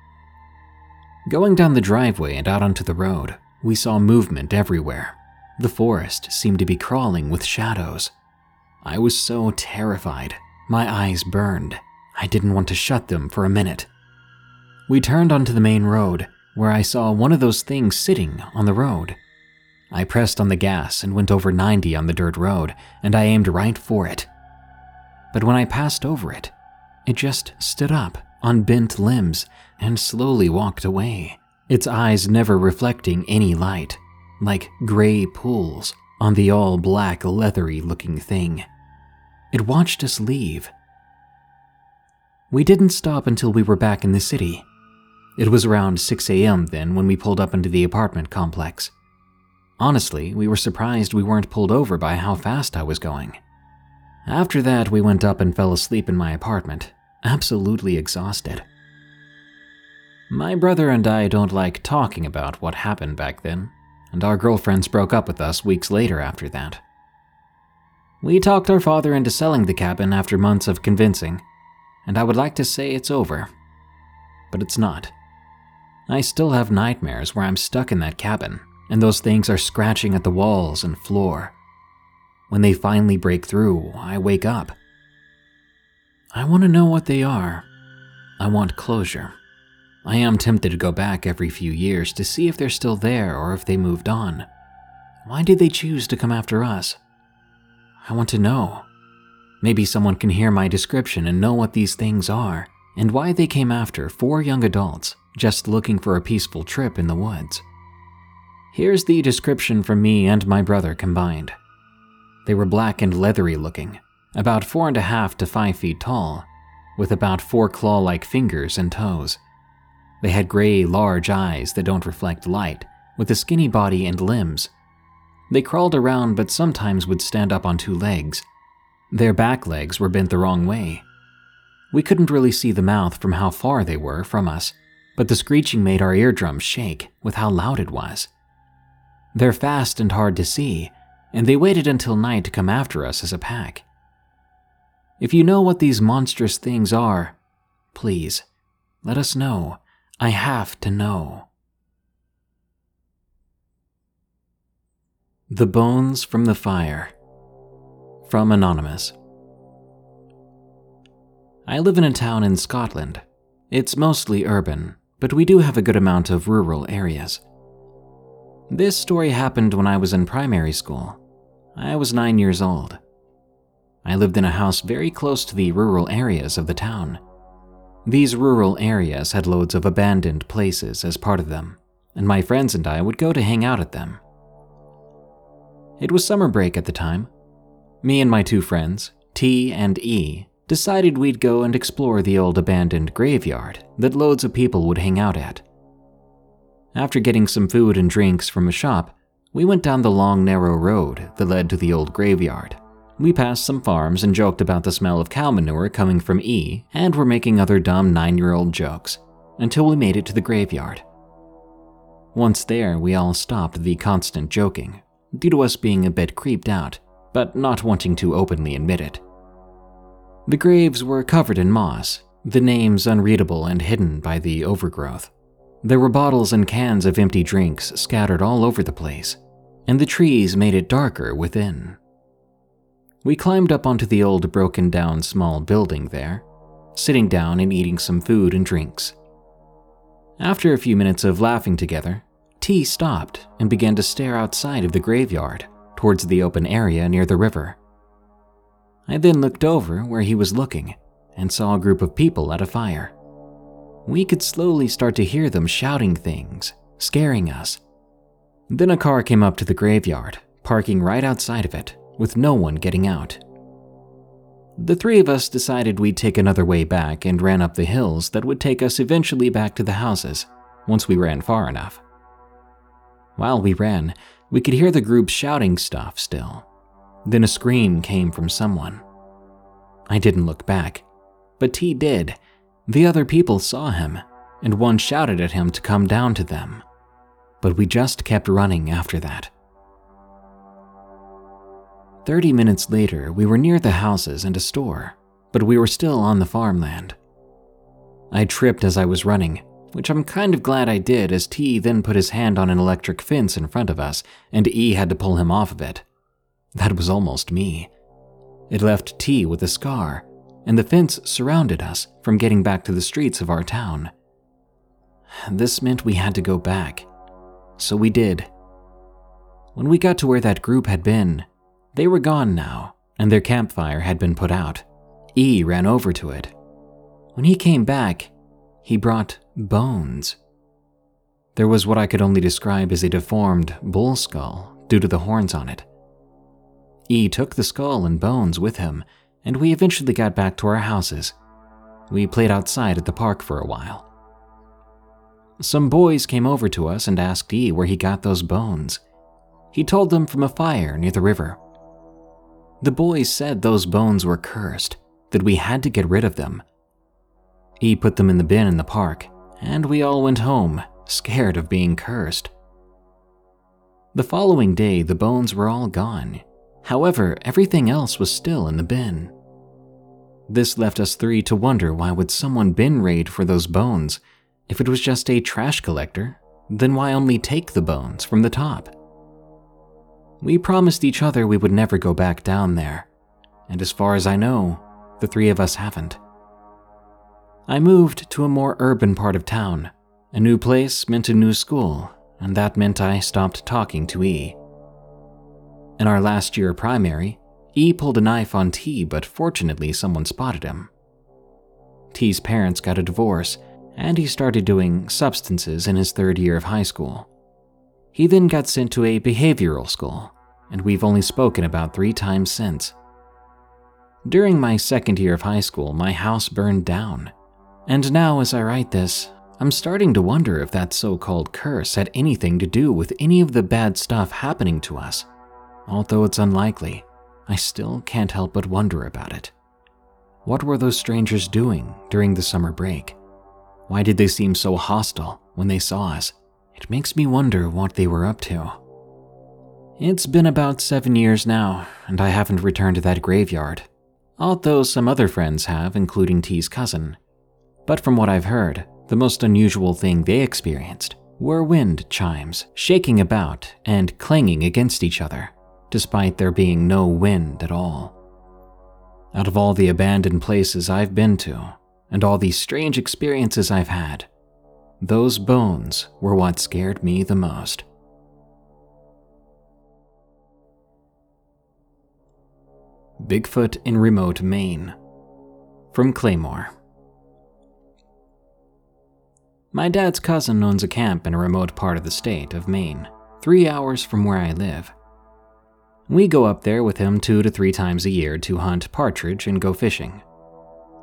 Going down the driveway and out onto the road, we saw movement everywhere. The forest seemed to be crawling with shadows. I was so terrified. My eyes burned. I didn't want to shut them for a minute. We turned onto the main road where I saw one of those things sitting on the road. I pressed on the gas and went over 90 on the dirt road, and I aimed right for it. But when I passed over it, it just stood up on bent limbs and slowly walked away, its eyes never reflecting any light, like gray pools on the all black, leathery looking thing. It watched us leave. We didn't stop until we were back in the city, it was around 6 a.m. then when we pulled up into the apartment complex. Honestly, we were surprised we weren't pulled over by how fast I was going. After that, we went up and fell asleep in my apartment, absolutely exhausted. My brother and I don't like talking about what happened back then, and our girlfriends broke up with us weeks later after that. We talked our father into selling the cabin after months of convincing, and I would like to say it's over. But it's not. I still have nightmares where I'm stuck in that cabin and those things are scratching at the walls and floor. When they finally break through, I wake up. I want to know what they are. I want closure. I am tempted to go back every few years to see if they're still there or if they moved on. Why did they choose to come after us? I want to know. Maybe someone can hear my description and know what these things are and why they came after four young adults just looking for a peaceful trip in the woods. Here's the description from me and my brother combined. They were black and leathery looking, about four and a half to five feet tall, with about four claw like fingers and toes. They had gray, large eyes that don't reflect light, with a skinny body and limbs. They crawled around but sometimes would stand up on two legs. Their back legs were bent the wrong way. We couldn't really see the mouth from how far they were from us, but the screeching made our eardrums shake with how loud it was. They're fast and hard to see, and they waited until night to come after us as a pack. If you know what these monstrous things are, please, let us know. I have to know. The Bones from the Fire. From Anonymous. I live in a town in Scotland. It's mostly urban, but we do have a good amount of rural areas. This story happened when I was in primary school. I was nine years old. I lived in a house very close to the rural areas of the town. These rural areas had loads of abandoned places as part of them, and my friends and I would go to hang out at them. It was summer break at the time. Me and my two friends, T and E, decided we'd go and explore the old abandoned graveyard that loads of people would hang out at. After getting some food and drinks from a shop, we went down the long, narrow road that led to the old graveyard. We passed some farms and joked about the smell of cow manure coming from E, and were making other dumb nine year old jokes until we made it to the graveyard. Once there, we all stopped the constant joking, due to us being a bit creeped out, but not wanting to openly admit it. The graves were covered in moss, the names unreadable and hidden by the overgrowth. There were bottles and cans of empty drinks scattered all over the place, and the trees made it darker within. We climbed up onto the old broken down small building there, sitting down and eating some food and drinks. After a few minutes of laughing together, T stopped and began to stare outside of the graveyard towards the open area near the river. I then looked over where he was looking and saw a group of people at a fire we could slowly start to hear them shouting things, scaring us. Then a car came up to the graveyard, parking right outside of it, with no one getting out. The three of us decided we'd take another way back and ran up the hills that would take us eventually back to the houses, once we ran far enough. While we ran, we could hear the group shouting stuff still. Then a scream came from someone. I didn't look back, but T did, the other people saw him, and one shouted at him to come down to them. But we just kept running after that. Thirty minutes later, we were near the houses and a store, but we were still on the farmland. I tripped as I was running, which I'm kind of glad I did as T then put his hand on an electric fence in front of us, and E had to pull him off of it. That was almost me. It left T with a scar, and the fence surrounded us from getting back to the streets of our town. This meant we had to go back, so we did. When we got to where that group had been, they were gone now, and their campfire had been put out. E ran over to it. When he came back, he brought bones. There was what I could only describe as a deformed bull skull due to the horns on it. E took the skull and bones with him and we eventually got back to our houses. We played outside at the park for a while. Some boys came over to us and asked E where he got those bones. He told them from a fire near the river. The boys said those bones were cursed, that we had to get rid of them. E put them in the bin in the park, and we all went home, scared of being cursed. The following day, the bones were all gone, However, everything else was still in the bin. This left us three to wonder why would someone bin raid for those bones if it was just a trash collector, then why only take the bones from the top? We promised each other we would never go back down there, and as far as I know, the three of us haven't. I moved to a more urban part of town. A new place meant a new school, and that meant I stopped talking to E. In our last year primary, E pulled a knife on T, but fortunately someone spotted him. T's parents got a divorce, and he started doing substances in his third year of high school. He then got sent to a behavioral school, and we've only spoken about three times since. During my second year of high school, my house burned down. And now, as I write this, I'm starting to wonder if that so called curse had anything to do with any of the bad stuff happening to us. Although it's unlikely, I still can't help but wonder about it. What were those strangers doing during the summer break? Why did they seem so hostile when they saw us? It makes me wonder what they were up to. It's been about seven years now, and I haven't returned to that graveyard, although some other friends have, including T's cousin. But from what I've heard, the most unusual thing they experienced were wind chimes shaking about and clanging against each other despite there being no wind at all. Out of all the abandoned places I've been to, and all these strange experiences I've had, those bones were what scared me the most. Bigfoot in remote Maine. From Claymore. My dad's cousin owns a camp in a remote part of the state of Maine, three hours from where I live. We go up there with him two to three times a year to hunt partridge and go fishing.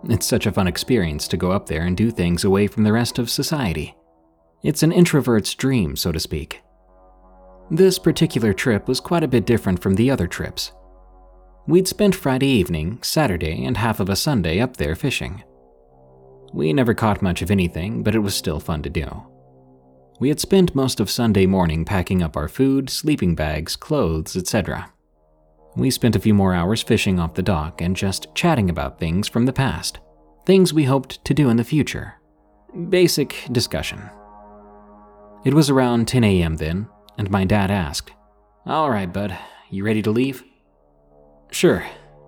It's such a fun experience to go up there and do things away from the rest of society. It's an introvert's dream, so to speak. This particular trip was quite a bit different from the other trips. We'd spent Friday evening, Saturday, and half of a Sunday up there fishing. We never caught much of anything, but it was still fun to do. We had spent most of Sunday morning packing up our food, sleeping bags, clothes, etc. We spent a few more hours fishing off the dock and just chatting about things from the past, things we hoped to do in the future. Basic discussion. It was around 10 a.m. then, and my dad asked, All right, bud, you ready to leave? Sure,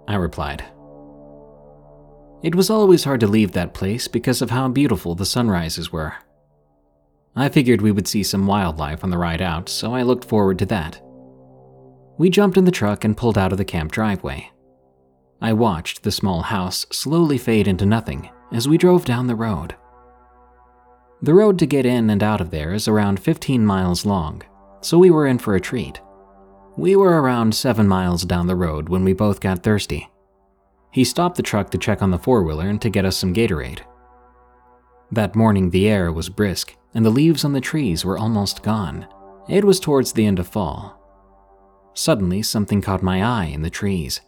I replied. It was always hard to leave that place because of how beautiful the sunrises were. I figured we would see some wildlife on the ride out, so I looked forward to that. We jumped in the truck and pulled out of the camp driveway. I watched the small house slowly fade into nothing as we drove down the road. The road to get in and out of there is around 15 miles long, so we were in for a treat. We were around 7 miles down the road when we both got thirsty. He stopped the truck to check on the four wheeler and to get us some Gatorade. That morning, the air was brisk and the leaves on the trees were almost gone. It was towards the end of fall, Suddenly, something caught my eye in the trees.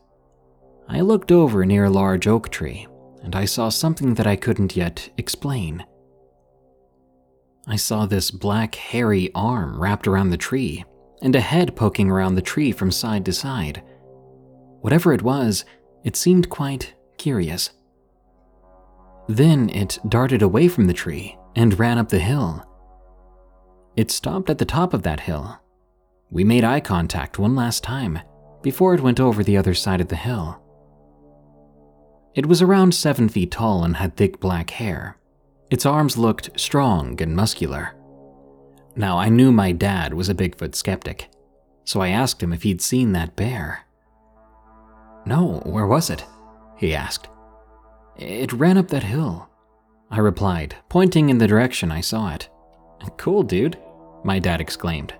I looked over near a large oak tree, and I saw something that I couldn't yet explain. I saw this black, hairy arm wrapped around the tree, and a head poking around the tree from side to side. Whatever it was, it seemed quite curious. Then it darted away from the tree and ran up the hill. It stopped at the top of that hill we made eye contact one last time before it went over the other side of the hill. It was around seven feet tall and had thick black hair. Its arms looked strong and muscular. Now, I knew my dad was a Bigfoot skeptic, so I asked him if he'd seen that bear. No, where was it? he asked. It ran up that hill, I replied, pointing in the direction I saw it. Cool, dude, my dad exclaimed.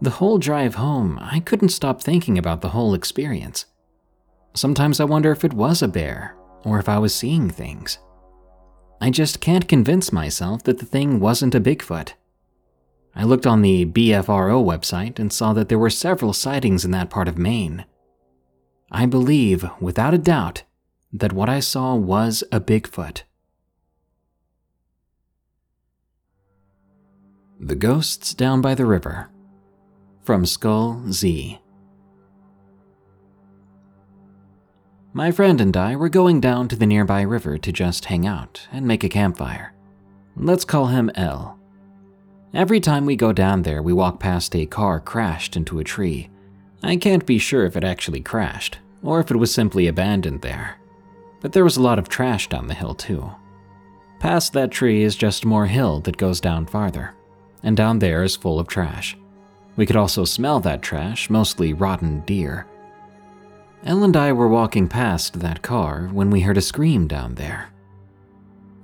The whole drive home, I couldn't stop thinking about the whole experience. Sometimes I wonder if it was a bear, or if I was seeing things. I just can't convince myself that the thing wasn't a Bigfoot. I looked on the BFRO website and saw that there were several sightings in that part of Maine. I believe, without a doubt, that what I saw was a Bigfoot. The Ghosts Down by the River from Skull Z. My friend and I were going down to the nearby river to just hang out and make a campfire. Let's call him L. Every time we go down there, we walk past a car crashed into a tree. I can't be sure if it actually crashed, or if it was simply abandoned there. But there was a lot of trash down the hill, too. Past that tree is just more hill that goes down farther, and down there is full of trash. We could also smell that trash, mostly rotten deer. L and I were walking past that car when we heard a scream down there.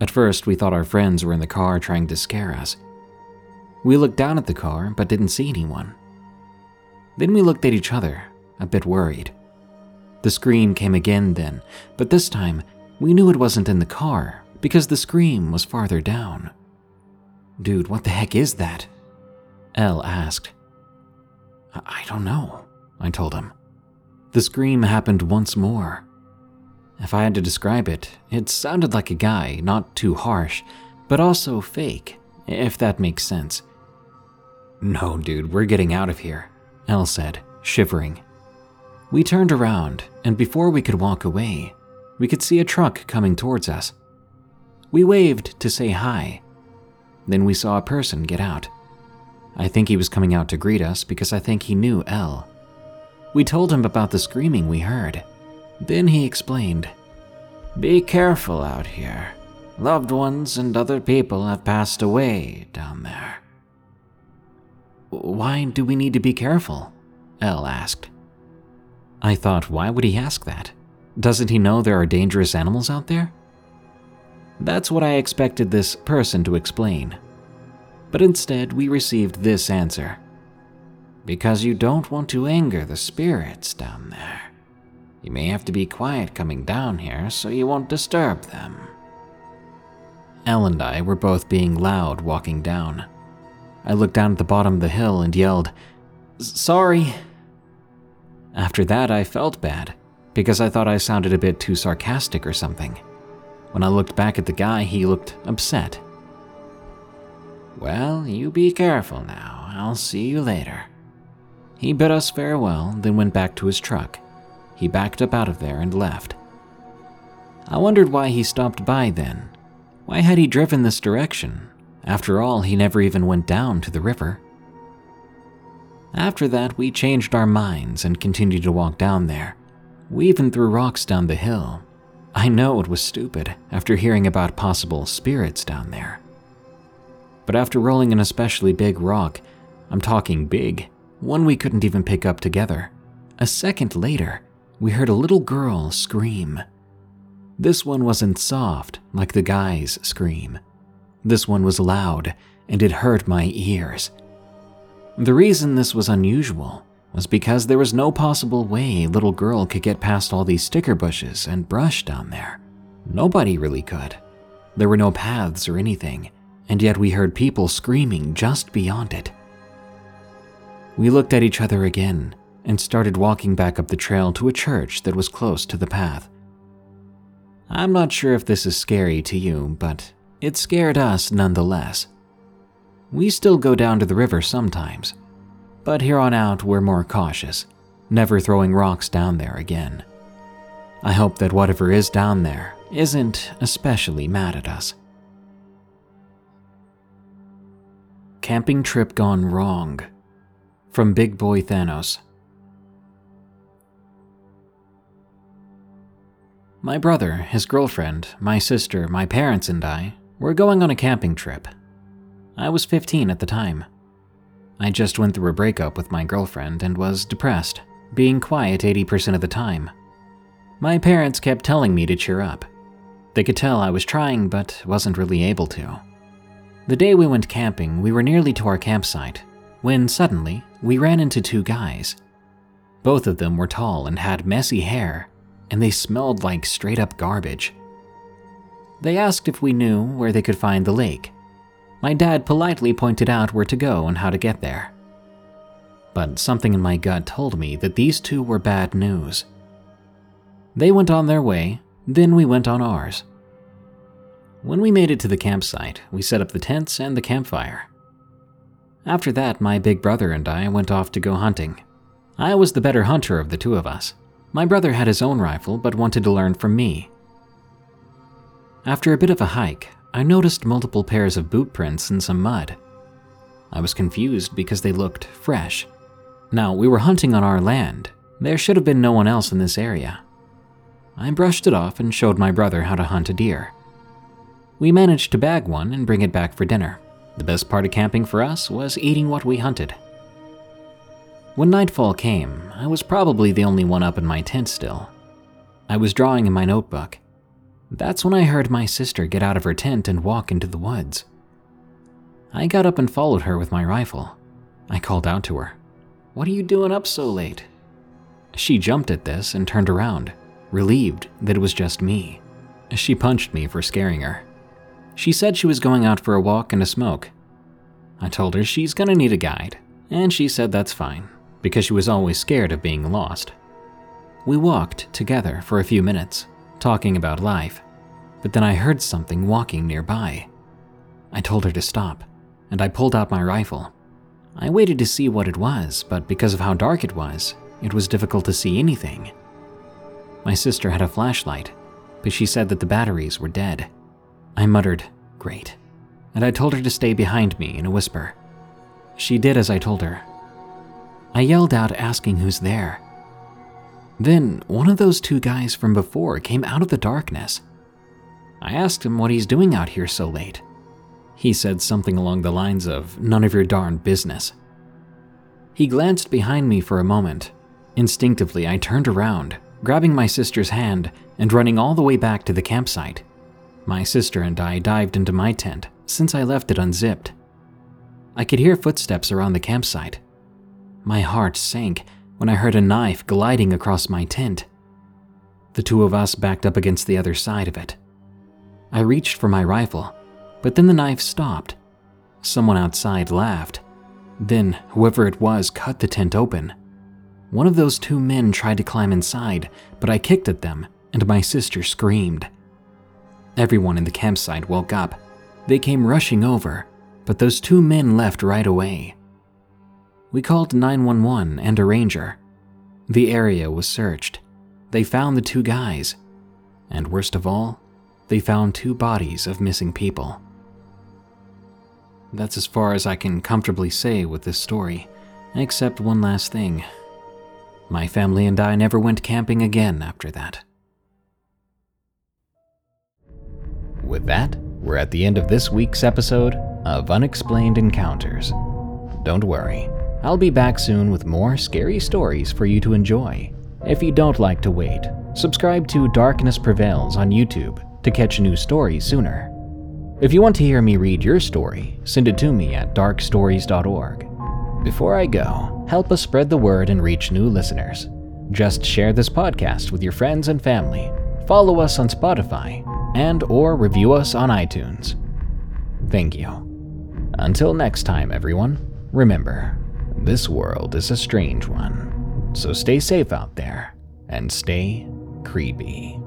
At first, we thought our friends were in the car trying to scare us. We looked down at the car but didn't see anyone. Then we looked at each other, a bit worried. The scream came again then, but this time we knew it wasn't in the car because the scream was farther down. Dude, what the heck is that? L asked. I don't know, I told him. The scream happened once more. If I had to describe it, it sounded like a guy, not too harsh, but also fake, if that makes sense. No, dude, we're getting out of here, L said, shivering. We turned around, and before we could walk away, we could see a truck coming towards us. We waved to say hi. Then we saw a person get out. I think he was coming out to greet us because I think he knew L. We told him about the screaming we heard. Then he explained Be careful out here. Loved ones and other people have passed away down there. Why do we need to be careful? L asked. I thought, why would he ask that? Doesn't he know there are dangerous animals out there? That's what I expected this person to explain. But instead, we received this answer Because you don't want to anger the spirits down there. You may have to be quiet coming down here so you won't disturb them. L and I were both being loud walking down. I looked down at the bottom of the hill and yelled, Sorry. After that, I felt bad because I thought I sounded a bit too sarcastic or something. When I looked back at the guy, he looked upset. Well, you be careful now. I'll see you later. He bid us farewell, then went back to his truck. He backed up out of there and left. I wondered why he stopped by then. Why had he driven this direction? After all, he never even went down to the river. After that, we changed our minds and continued to walk down there. We even threw rocks down the hill, I know it was stupid after hearing about possible spirits down there. But after rolling an especially big rock, I'm talking big, one we couldn't even pick up together, a second later, we heard a little girl scream. This one wasn't soft like the guy's scream. This one was loud, and it hurt my ears. The reason this was unusual was because there was no possible way a little girl could get past all these sticker bushes and brush down there. Nobody really could. There were no paths or anything, and yet we heard people screaming just beyond it. We looked at each other again and started walking back up the trail to a church that was close to the path. I'm not sure if this is scary to you, but it scared us nonetheless. We still go down to the river sometimes, but here on out we're more cautious, never throwing rocks down there again. I hope that whatever is down there isn't especially mad at us. Camping Trip Gone Wrong from Big Boy Thanos. My brother, his girlfriend, my sister, my parents, and I were going on a camping trip. I was 15 at the time. I just went through a breakup with my girlfriend and was depressed, being quiet 80% of the time. My parents kept telling me to cheer up. They could tell I was trying, but wasn't really able to. The day we went camping, we were nearly to our campsite when suddenly we ran into two guys. Both of them were tall and had messy hair, and they smelled like straight up garbage. They asked if we knew where they could find the lake, my dad politely pointed out where to go and how to get there. But something in my gut told me that these two were bad news. They went on their way, then we went on ours. When we made it to the campsite, we set up the tents and the campfire. After that, my big brother and I went off to go hunting. I was the better hunter of the two of us. My brother had his own rifle but wanted to learn from me. After a bit of a hike, I noticed multiple pairs of boot prints in some mud. I was confused because they looked fresh. Now, we were hunting on our land. There should have been no one else in this area. I brushed it off and showed my brother how to hunt a deer. We managed to bag one and bring it back for dinner. The best part of camping for us was eating what we hunted. When nightfall came, I was probably the only one up in my tent still. I was drawing in my notebook. That's when I heard my sister get out of her tent and walk into the woods. I got up and followed her with my rifle. I called out to her, What are you doing up so late? She jumped at this and turned around, relieved that it was just me. She punched me for scaring her. She said she was going out for a walk and a smoke. I told her she's gonna need a guide, and she said that's fine, because she was always scared of being lost. We walked together for a few minutes, talking about life, but then I heard something walking nearby. I told her to stop, and I pulled out my rifle. I waited to see what it was, but because of how dark it was, it was difficult to see anything. My sister had a flashlight, but she said that the batteries were dead. I muttered, Great, and I told her to stay behind me in a whisper. She did as I told her. I yelled out, asking who's there. Then one of those two guys from before came out of the darkness. I asked him what he's doing out here so late. He said something along the lines of, None of your darn business. He glanced behind me for a moment. Instinctively, I turned around, grabbing my sister's hand and running all the way back to the campsite. My sister and I dived into my tent since I left it unzipped. I could hear footsteps around the campsite. My heart sank when I heard a knife gliding across my tent. The two of us backed up against the other side of it. I reached for my rifle, but then the knife stopped. Someone outside laughed. Then, whoever it was cut the tent open. One of those two men tried to climb inside, but I kicked at them, and my sister screamed. Everyone in the campsite woke up. They came rushing over, but those two men left right away. We called 911 and a ranger. The area was searched. They found the two guys. And worst of all, they found two bodies of missing people. That's as far as I can comfortably say with this story, except one last thing. My family and I never went camping again after that. With that, we're at the end of this week's episode of Unexplained Encounters. Don't worry, I'll be back soon with more scary stories for you to enjoy. If you don't like to wait, subscribe to Darkness Prevails on YouTube to catch new stories sooner. If you want to hear me read your story, send it to me at darkstories.org. Before I go, help us spread the word and reach new listeners. Just share this podcast with your friends and family. Follow us on Spotify and or review us on iTunes. Thank you. Until next time, everyone, remember, this world is a strange one, so stay safe out there and stay creepy.